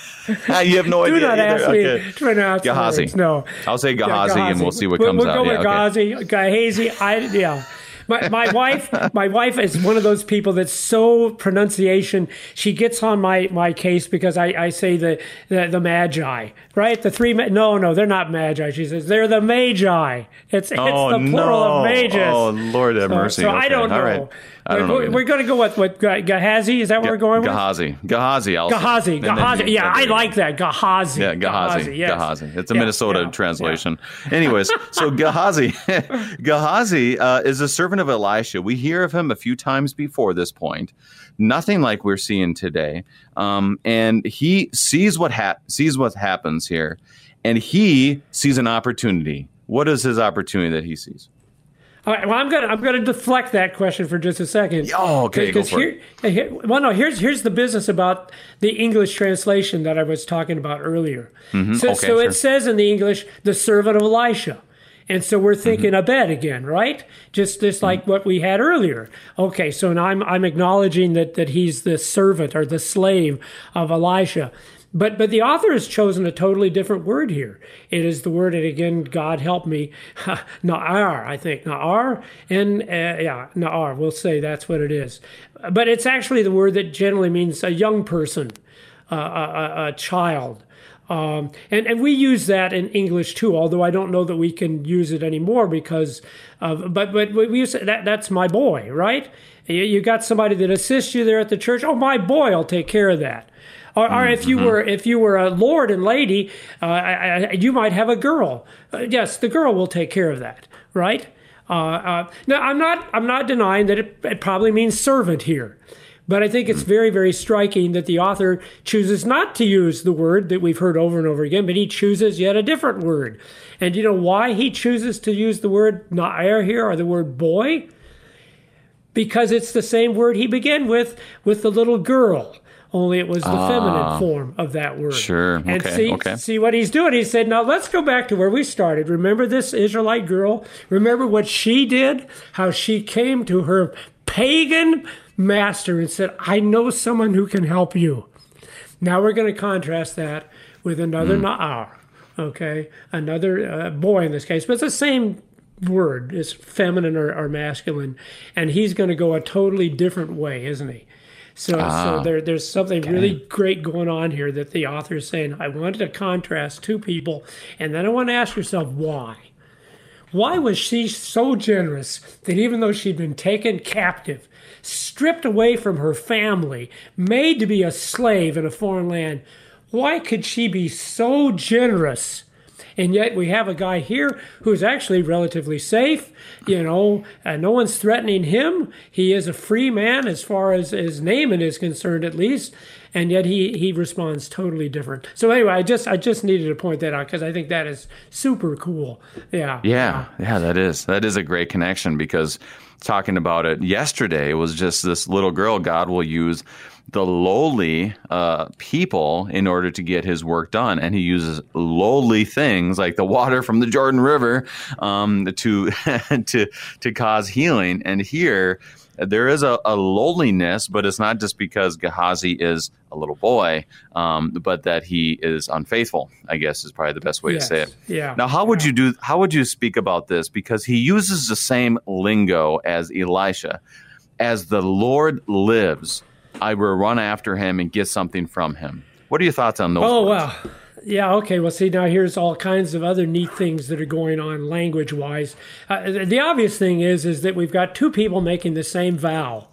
Ah, you have no do idea. Do not ask me to pronounce Gehazi. Words. No, I'll say Gehazi, yeah, and we'll see what we'll, comes we'll out. We'll go with yeah, okay. Gehazi. I yeah my, my wife, my wife is one of those people that's so pronunciation. She gets on my, my case because I, I say the, the, the magi, right? The three, no, no, they're not magi. She says they're the magi. It's, it's oh, the plural no. of mages. Oh, Lord have so, mercy. So okay. I don't know. Right. I don't we're, know. We're going to go with what Gehazi. Is that what we're going with? Gehazi. Gehazi. Gehazi. Gehazi. Yeah, I like that. Gehazi. Yeah, Gehazi. Gehazi. Yes. Gehazi. It's a yeah, Minnesota yeah, translation. Yeah. Anyways, so Gehazi, Gehazi uh, is a servant of Elisha. We hear of him a few times before this point. Nothing like we're seeing today. Um, and he sees what ha- sees what happens here, and he sees an opportunity. What is his opportunity that he sees? All right, well, I'm gonna I'm gonna deflect that question for just a second. Oh, okay. Because here, here, well, no, here's here's the business about the English translation that I was talking about earlier. Mm-hmm. So, okay, so sure. it says in the English, the servant of Elisha. And so we're thinking mm-hmm. Abed again, right? Just just like mm-hmm. what we had earlier. Okay, so now I'm I'm acknowledging that that he's the servant or the slave of Elisha. But but the author has chosen a totally different word here. It is the word, and again, God help me, na'ar, I think na'ar, and uh, yeah, na'ar. We'll say that's what it is. But it's actually the word that generally means a young person, uh, a, a, a, child. Um, and, and we use that in English too, although I don't know that we can use it anymore because of, but, but we use that, that's my boy, right? You, you got somebody that assists you there at the church. Oh, my boy, I'll take care of that. Or, or if you were if you were a lord and lady, uh, I, I, you might have a girl. Uh, yes, the girl will take care of that, right? Uh, uh, now, I'm not I'm not denying that it, it probably means servant here. But I think it's hmm. very, very striking that the author chooses not to use the word that we've heard over and over again, but he chooses yet a different word. And you know why he chooses to use the word na'er here or the word boy? Because it's the same word he began with, with the little girl. Only it was the ah. feminine form of that word. Sure. And Okay, see, okay. see what he's doing. He said, now let's go back to where we started. Remember this Israelite girl? Remember what she did? How she came to her pagan master and said, I know someone who can help you. Now we're going to contrast that with another na'ar, okay? Another uh, boy in this case, but it's the same word, it's feminine or, or masculine, and he's going to go a totally different way, isn't he? So, so there, there's something really great going on here that the author is saying. I wanted to contrast two people, and then I want to ask yourself why. Why was she so generous that even though she'd been taken captive, stripped away from her family, made to be a slave in a foreign land, why could she be so generous? And yet we have a guy here who's actually relatively safe. You know, uh, no one's threatening him. He is a free man as far as his Naaman is concerned, at least. And yet he, he responds totally different. So anyway, I just I just needed to point that out because I think that is super cool. Yeah. Yeah, yeah, that is that is a great connection because talking about it yesterday was just this little girl. God will use the lowly uh, people in order to get His work done, and He uses lowly things like the water from the Jordan River um, to to to cause healing. And here there is a, a lowliness, but it's not just because Gehazi is a little boy, um, but that he is unfaithful. I guess is probably the best way Yes. to say it. Yeah. Now, how would you do? How would you speak about this? Because he uses the same lingo as Elisha. As the Lord lives, I will run after him and get something from him. What are your thoughts on those? Oh words? well, yeah. Okay. Well, see now here's all kinds of other neat things that are going on language wise. Uh, the obvious thing is is that we've got two people making the same vow.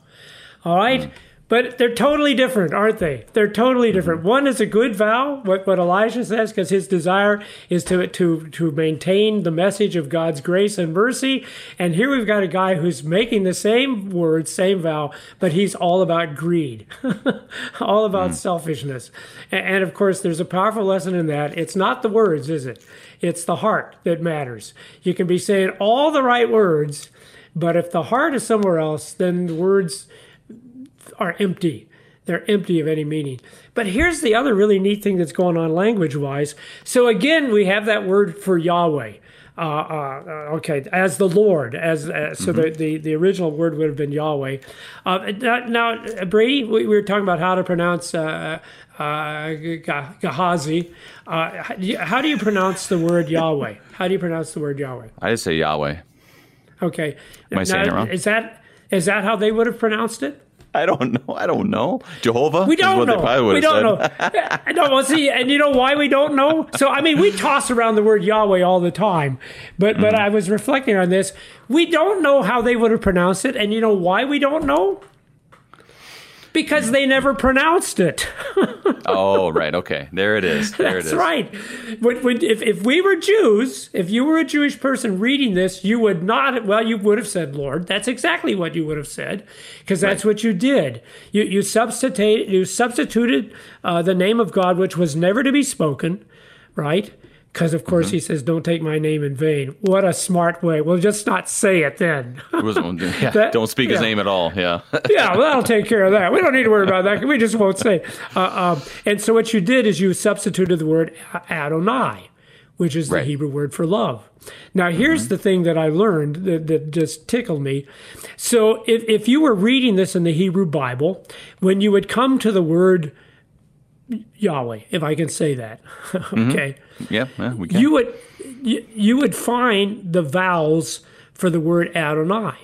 All right. But they're totally different, aren't they? They're totally mm-hmm. different. One is a good vow, what, what Elijah says, because his desire is to, to, to maintain the message of God's grace and mercy. And here we've got a guy who's making the same words, same vow, but he's all about greed, all about mm. selfishness. A- And, of course, there's a powerful lesson in that. It's not the words, is it? It's the heart that matters. You can be saying all the right words, but if the heart is somewhere else, then the words are empty. They're empty of any meaning. But here's the other really neat thing that's going on language wise. So again, we have that word for Yahweh. Uh, uh, uh, okay, as the Lord, as uh, so the, the the original word would have been Yahweh. Uh, now, now, Brady, we, we were talking about how to pronounce uh, uh, Gehazi. Uh, how do you- how do you pronounce the word Yahweh? How do you pronounce the word Yahweh? I just say Yahweh. Okay, Am I saying it wrong? Is that is that how they would have pronounced it? I don't know. I don't know. Jehovah. We don't know. We don't said. know. no, well, see, and you know why we don't know? So, I mean, we toss around the word Yahweh all the time, but but Mm-hmm. I was reflecting on this. We don't know how they would have pronounced it, and you know why we don't know? Because they never pronounced it. Oh, right. Okay. There it is. There it That's is. right. When, when, if, if we were Jews, if you were a Jewish person reading this, you would not, well, you would have said Lord. That's exactly what you would have said, because that's what you did. You, you, substitute, you substituted uh, the name of God, which was never to be spoken, right? Because, of course, he says, don't take my name in vain. What a smart way. Well, just not say it then. Yeah, That- don't speak his name at all. Yeah. yeah, well, that'll take care of that. We don't need to worry about that. We just won't say. Uh, um, and so what you did is you substituted the word Adonai, which is the Right. Hebrew word for love. Now, here's the thing that I learned that, that just tickled me. So if, if you were reading this in the Hebrew Bible, when you would come to the word Yahweh, if I can say that, okay, yeah. yeah, we can. you would you, you would find the vowels for the word Adonai.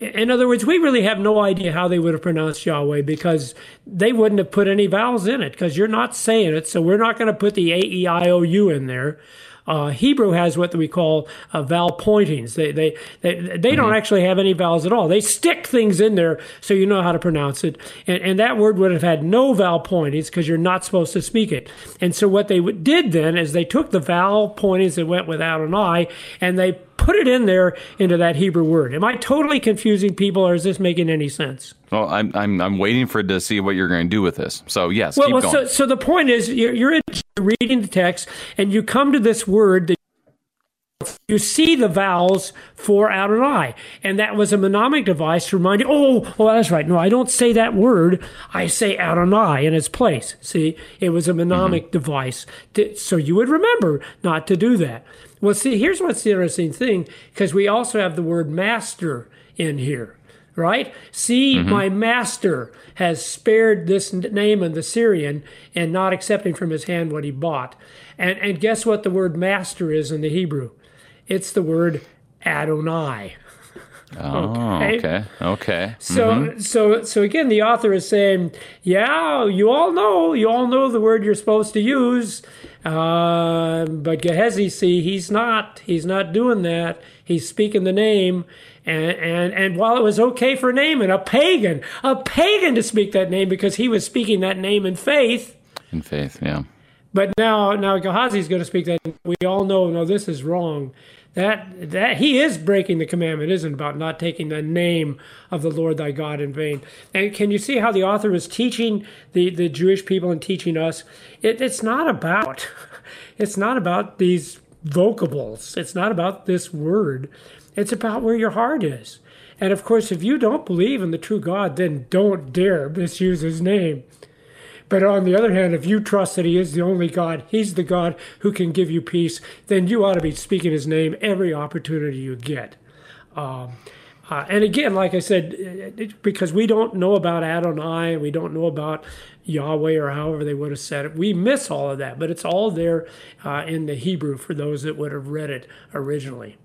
In other words, we really have no idea how they would have pronounced Yahweh because they wouldn't have put any vowels in it because you're not saying it. So we're not going to put the A E I O U in there. Uh, Hebrew has what we call uh, vowel pointings. They they they, they mm-hmm. don't actually have any vowels at all. They stick things in there so you know how to pronounce it. And, and that word would have had no vowel pointings because you're not supposed to speak it. And so what they did then is they took the vowel pointings that went without an I and they put it in there into that Hebrew word. Am I totally confusing people, or is this making any sense? Well, I'm I'm, I'm waiting for to see what you're going to do with this. So yes, well, well so so the point is you're, you're reading the text and you come to this word that you see the vowels for Adonai. And that was a mnemonic device to remind you, oh, well, that's right. No, I don't say that word. I say Adonai in its place. See, it was a mnemonic mm-hmm. device. To, so you would remember not to do that. Well, see, here's what's the interesting thing, because we also have the word master in here right? See, mm-hmm. my master has spared this name of the Syrian and not accepting from his hand what he bought. And, and guess what the word master is in the Hebrew? It's the word Adonai. Oh, okay. Okay. okay. So, mm-hmm. so, so again, the author is saying, yeah, you all know, you all know the word you're supposed to use, uh, but Gehazi, see, he's not, he's not doing that. He's speaking the name, and, and, and while it was okay for Naaman, a pagan, a pagan to speak that name because he was speaking that name in faith. In faith, yeah. But now, now Gehazi is going to speak that. We all know, no, this is wrong. That that he is breaking the commandment, isn't about not taking the name of the Lord thy God in vain. And can you see how the author is teaching the, the Jewish people and teaching us? It, it's not about it's not about these vocables. It's not about this word. It's about where your heart is. And of course, if you don't believe in the true God, then don't dare misuse his name. But on the other hand, if you trust that he is the only God, he's the God who can give you peace, then you ought to be speaking his name every opportunity you get. Um, uh, and again, like I said, because we don't know about Adonai, we don't know about Yahweh or however they would have said it, we miss all of that. But it's all there uh, in the Hebrew for those that would have read it originally.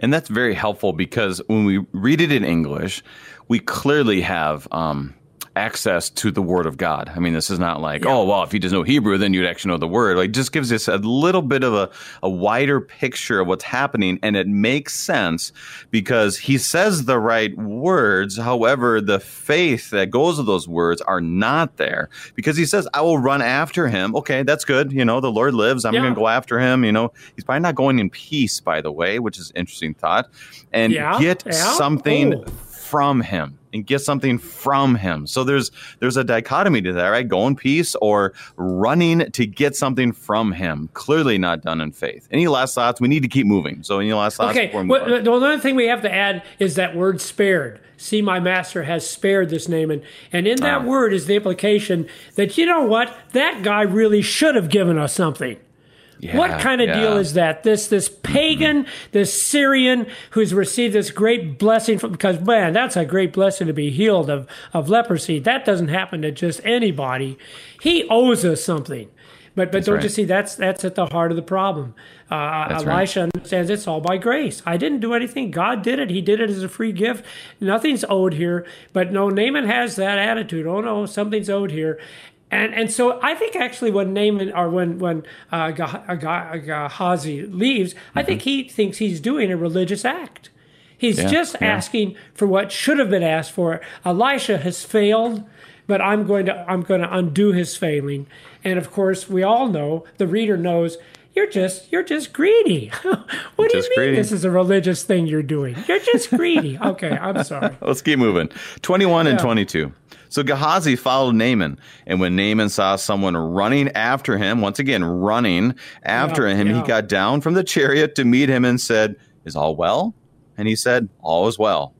And that's very helpful because when we read it in English, we clearly have um, access to the Word of God. I mean, this is not like, yeah. oh, well, if you just know Hebrew, then you'd actually know the Word. Like, just gives us a little bit of a, a wider picture of what's happening, and it makes sense because he says the right words. However, the faith that goes with those words are not there because he says, I will run after him. Okay, that's good. You know, the Lord lives. I'm yeah. going to go after him. You know, he's probably not going in peace, by the way, which is interesting thought, and yeah. get something from him and get something from him. So there's there's a dichotomy to that, right? Go in peace or running to get something from him. Clearly not done in faith. Any last thoughts? We need to keep moving. So any last thoughts? Okay. Well, the other thing we have to add is that word spared. See, my master has spared this Naaman. And and in that ah. word is the implication that, you know what? That guy really should have given us something. Yeah, what kind of yeah. deal is that? This this pagan, mm-hmm. this Syrian who's received this great blessing from because man, that's a great blessing to be healed of of leprosy. That doesn't happen to just anybody. He owes us something. But but that's don't right. you see that's that's at the heart of the problem. Uh, Elisha right. understands it's all by grace. I didn't do anything. God did it. He did it as a free gift. Nothing's owed here. But no, Naaman has that attitude. Oh no, something's owed here. And and so I think actually when Naaman or when when uh, Gehazi leaves, mm-hmm. I think he thinks he's doing a religious act. He's yeah, just yeah. asking for what should have been asked for. Elisha has failed, but I'm going to I'm going to undo his failing. And of course, we all know the reader knows you're just you're just greedy. what do you mean greedy. this is a religious thing you're doing? You're just greedy. okay, I'm sorry. Let's keep moving. 21 yeah. and 22. So Gehazi followed Naaman, and when Naaman saw someone running after him, once again running after yeah, him, yeah. he got down from the chariot to meet him and said, "Is all well?" And he said, "All is well."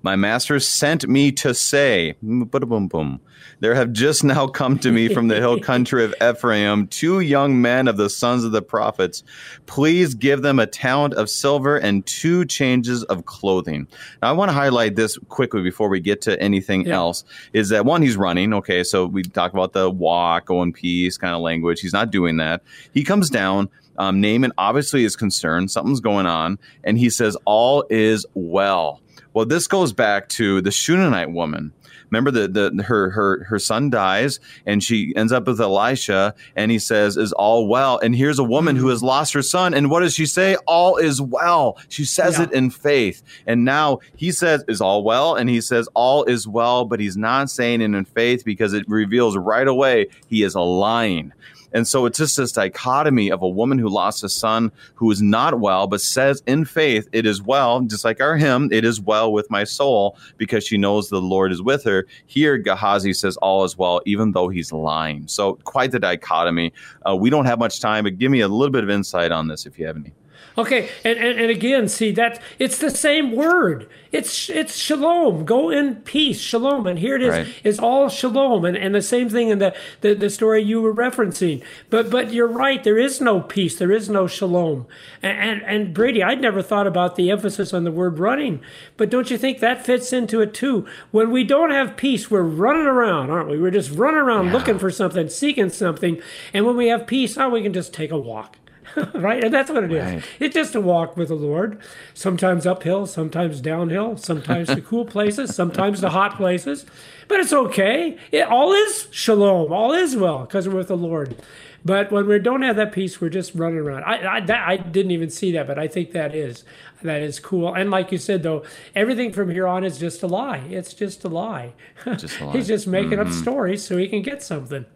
My master sent me to say, boom, boom, boom. There have just now come to me from the hill country of Ephraim two young men of the sons of the prophets. Please give them a talent of silver and two changes of clothing. Now, I want to highlight this quickly before we get to anything yeah. else. Is that one, he's running. Okay, so we talk about the walk, go in peace kind of language. He's not doing that. He comes down. Um, Naaman obviously is concerned. Something's going on. And he says, All is well. Well, this goes back to the Shunammite woman. Remember the, the her her her son dies and she ends up with Elisha and he says is all well? And here's a woman who mm-hmm. has lost her son. And what does she say? All is well. She says yeah. it in faith. And now he says is all well? And he says all is well but he's not saying it in faith because it reveals right away he is a lying and so it's just this dichotomy of a woman who lost a son who is not well, but says in faith, it is well, just like our hymn, it is well with my soul, because she knows the Lord is with her. Here, Gehazi says all is well, even though he's lying. So quite the dichotomy. Uh, we don't have much time, but give me a little bit of insight on this if you have any. Okay, and, and, and again, see that it's the same word. It's it's shalom. Go in peace, shalom. And here it is. Right. It's all shalom. And, and the same thing in the, the, the story you were referencing. But but you're right. There is no peace. There is no shalom. And, and and Brady, I'd never thought about the emphasis on the word running. But don't you think that fits into it too? When we don't have peace, we're running around, aren't we? We're just running around yeah. looking for something, seeking something. And when we have peace, oh, we can just take a walk. right? And that's what it right. is. It's just a walk with the Lord, sometimes uphill, sometimes downhill, sometimes to cool places, sometimes to hot places. But it's okay. It, all is shalom, all is well because we're with the Lord. But when we don't have that peace, we're just running around. I, I, that, I didn't even see that, but I think that is that is cool. And like you said, though, everything from here on is just a lie. It's just a lie. Just a lie. He's just making mm-hmm. up stories so he can get something.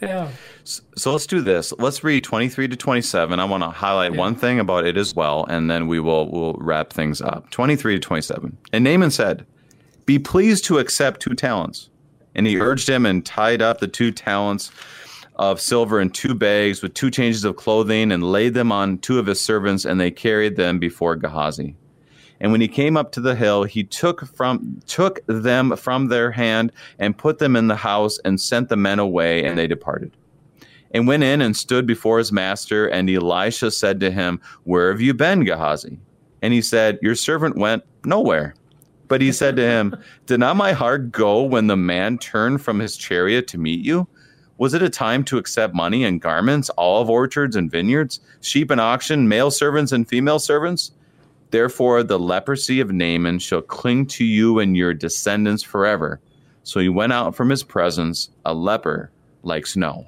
Yeah. So let's do this. Let's read 23 to 27. I want to highlight yeah. one thing about it as well, and then we will we'll wrap things up. 23 to 27. And Naaman said, Be pleased to accept two talents. And he urged him and tied up the two talents of silver in two bags with two changes of clothing and laid them on two of his servants, and they carried them before Gehazi. And when he came up to the hill, he took from took them from their hand and put them in the house and sent the men away, and they departed. And went in and stood before his master, and Elisha said to him, Where have you been, Gehazi? And he said, Your servant went nowhere. But he said to him, Did not my heart go when the man turned from his chariot to meet you? Was it a time to accept money and garments, olive orchards and vineyards, sheep and oxen, male servants and female servants? Therefore, the leprosy of Naaman shall cling to you and your descendants forever. So he went out from his presence, a leper like snow.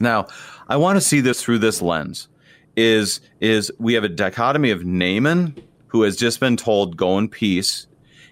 Now, I want to see this through this lens. Is is we have a dichotomy of Naaman, who has just been told, "Go in peace,"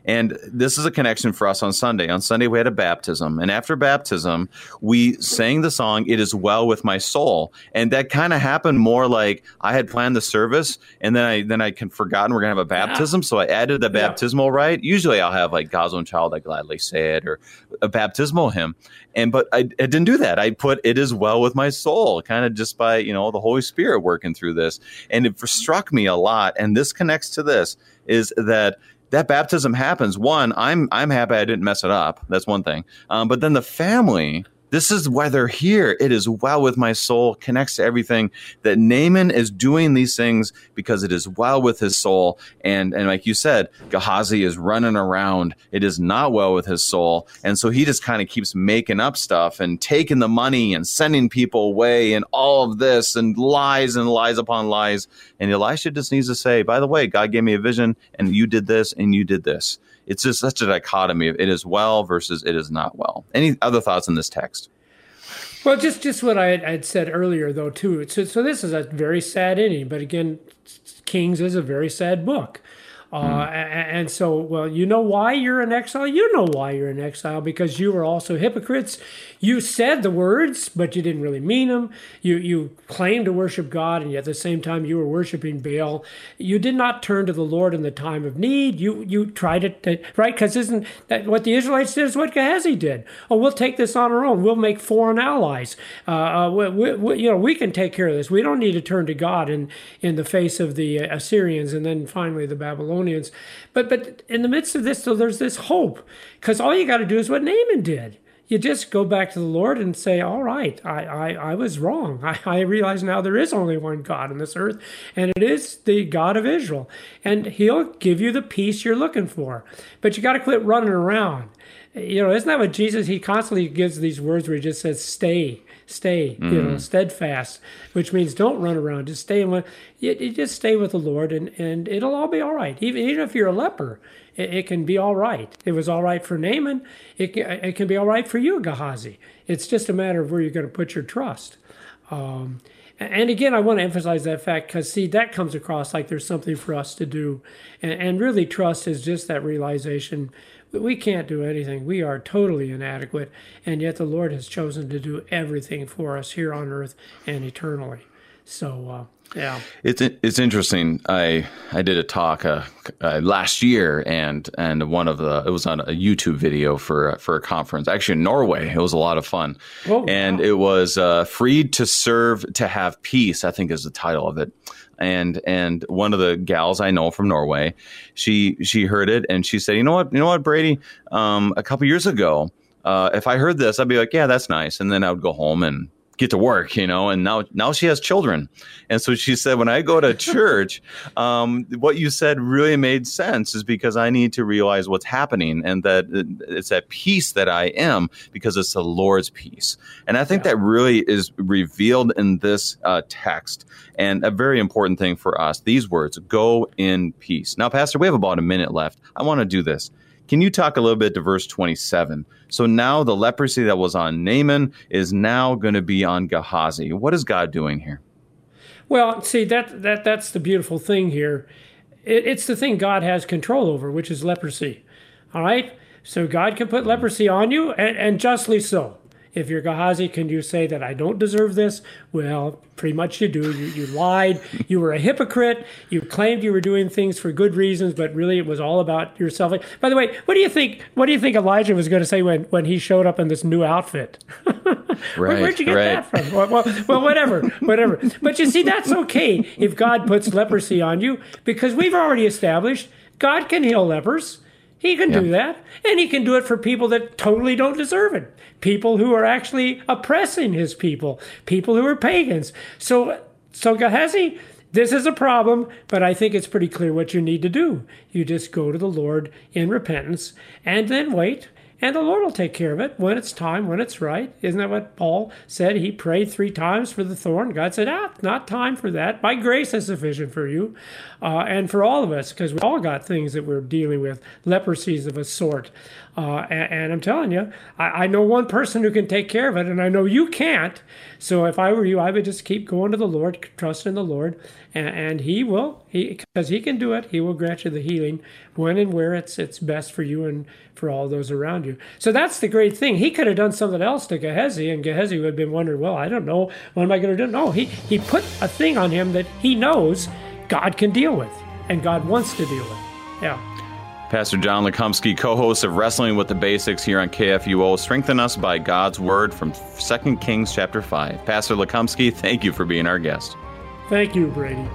And this is a connection for us on Sunday. On Sunday, we had a baptism. And after baptism, we sang the song, It Is Well With My Soul. And that kind of happened more like I had planned the service and then I then I can forgotten we're gonna have a baptism. Yeah. So I added the baptismal yeah. rite. Usually I'll have like God's own child, I gladly say it, or a baptismal hymn. And but I, I didn't do that. I put it is well with my soul, kind of just by, you know, the Holy Spirit working through this. And it struck me a lot. And this connects to this is that that baptism happens. One, I'm I'm happy I didn't mess it up. That's one thing. Um, but then the family this is why they're here. It is well with my soul, connects to everything that Naaman is doing these things because it is well with his soul. And, and like you said, Gehazi is running around. It is not well with his soul. And so he just kind of keeps making up stuff and taking the money and sending people away and all of this and lies and lies upon lies. And Elisha just needs to say, by the way, God gave me a vision and you did this and you did this it's just such a dichotomy of it is well versus it is not well. Any other thoughts on this text? Well, just just what I had, said earlier, though, too. So, so this is a very sad ending, but again, Kings is a very sad book. Uh, hmm. and so, well, you know why you're in exile? You know why you're in exile because you were also hypocrites. You said the words, but you didn't really mean them. You, you claimed to worship God, and yet at the same time you were worshiping Baal. You did not turn to the Lord in the time of need. You, you tried it, to, right? Because isn't that what the Israelites did? Is what Gehazi did. Oh, we'll take this on our own. We'll make foreign allies. Uh, uh, we, we, you know, we can take care of this. We don't need to turn to God in, in the face of the Assyrians and then finally the Babylonians. But but in the midst of this, so there's this hope because all you got to do is what Naaman did. you just go back to the Lord and say, All right, I, I, I was wrong. I, I realize now there is only one God on this earth, and it is the God of Israel. And He'll give you the peace you're looking for. But you got to quit running around. You know, isn't that what Jesus, He constantly gives these words where He just says, Stay stay, mm. you know, steadfast, which means don't run around. Just stay in you, you, just stay with the Lord, and and it'll all be all right. Even even if you're a leper, it, it, can be all right. It was all right for Naaman. It it can be all right for you, Gehazi. It's just a matter of where you're going to put your trust. Um, and again, I want to emphasize that fact because, see, that comes across like there's something for us to do. And, and, really, trust is just that realization we can't do anything. We are totally inadequate. And yet, the Lord has chosen to do everything for us here on earth and eternally. So, uh, yeah, it's it's interesting. I I did a talk uh, uh, last year, and and one of the it was on a YouTube video for for a conference, actually in Norway. It was a lot of fun, oh, and wow. it was uh, "Freed to Serve to Have Peace." I think is the title of it. And and one of the gals I know from Norway, she she heard it and she said, you know what, you know what, Brady, um, a couple years ago. Uh, if I heard this, I'd be like, yeah, that's nice. And then I would go home and get to work, you know, and now now she has children. And so she said, when I go to church, um, what you said really made sense is because I need to realize what's happening and that it's that peace that I am because it's the Lord's peace. And I think yeah. that really is revealed in this uh, text and a very important thing for us. These words, go in peace. Now, Pastor, we have about a minute left. I want to do this. Can you talk a little bit to verse 27? So now the leprosy that was on Naaman is now going to be on Gehazi. What is God doing here? Well, see that that that's the beautiful thing here. It, it's the thing God has control over, which is leprosy. All right, so God can put leprosy on you, and, and justly so. If you're Gehazi, can you say that I don't deserve this? Well, pretty much you do. You, you lied. You were a hypocrite. You claimed you were doing things for good reasons, but really it was all about yourself. By the way, what do you think? What do you think Elijah was going to say when, when he showed up in this new outfit? Right, Where, would you get right. that from? Well, well, well, whatever, whatever. But you see, that's okay if God puts leprosy on you because we've already established God can heal lepers. He can do that. And he can do it for people that totally don't deserve it. People who are actually oppressing his people, people who are pagans. So, so Gehazi, this is a problem, but I think it's pretty clear what you need to do. You just go to the Lord in repentance and then wait and the Lord will take care of it when it's time, when it's right. Isn't that what Paul said? He prayed three times for the thorn. God said, Ah, not time for that. My grace is sufficient for you uh, and for all of us, because we all got things that we're dealing with, leprosies of a sort. Uh, and, and, I'm telling you, I, I, know one person who can take care of it, and I know you can't. So if I were you, I would just keep going to the Lord, trust in the Lord, and, and He will, He because He can do it. He will grant you the healing when and where it's it's best for you and for all those around you. So that's the great thing. He could have done something else to Gehazi, and Gehazi would have been wondering, well, I don't know, what am I going to do? No, he he put a thing on him that he knows God can deal with, and God wants to deal with. Yeah. Pastor John Lekumsky, co host of Wrestling with the Basics here on KFUO, strengthen us by God's word from 2 Kings chapter 5. Pastor Lekumsky, thank you for being our guest. Thank you, Brady.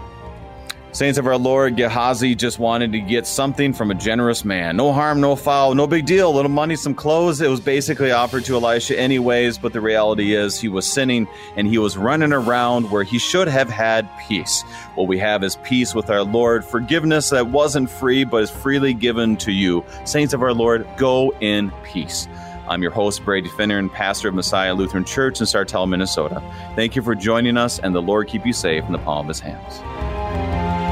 Saints of our Lord, Gehazi just wanted to get something from a generous man. No harm, no foul, no big deal. A little money, some clothes. It was basically offered to Elisha anyways, but the reality is he was sinning and he was running around where he should have had peace. What we have is peace with our Lord, forgiveness that wasn't free but is freely given to you. Saints of our Lord, go in peace. I'm your host, Brady Finnern, and pastor of Messiah Lutheran Church in Sartell, Minnesota. Thank you for joining us, and the Lord keep you safe in the palm of his hands.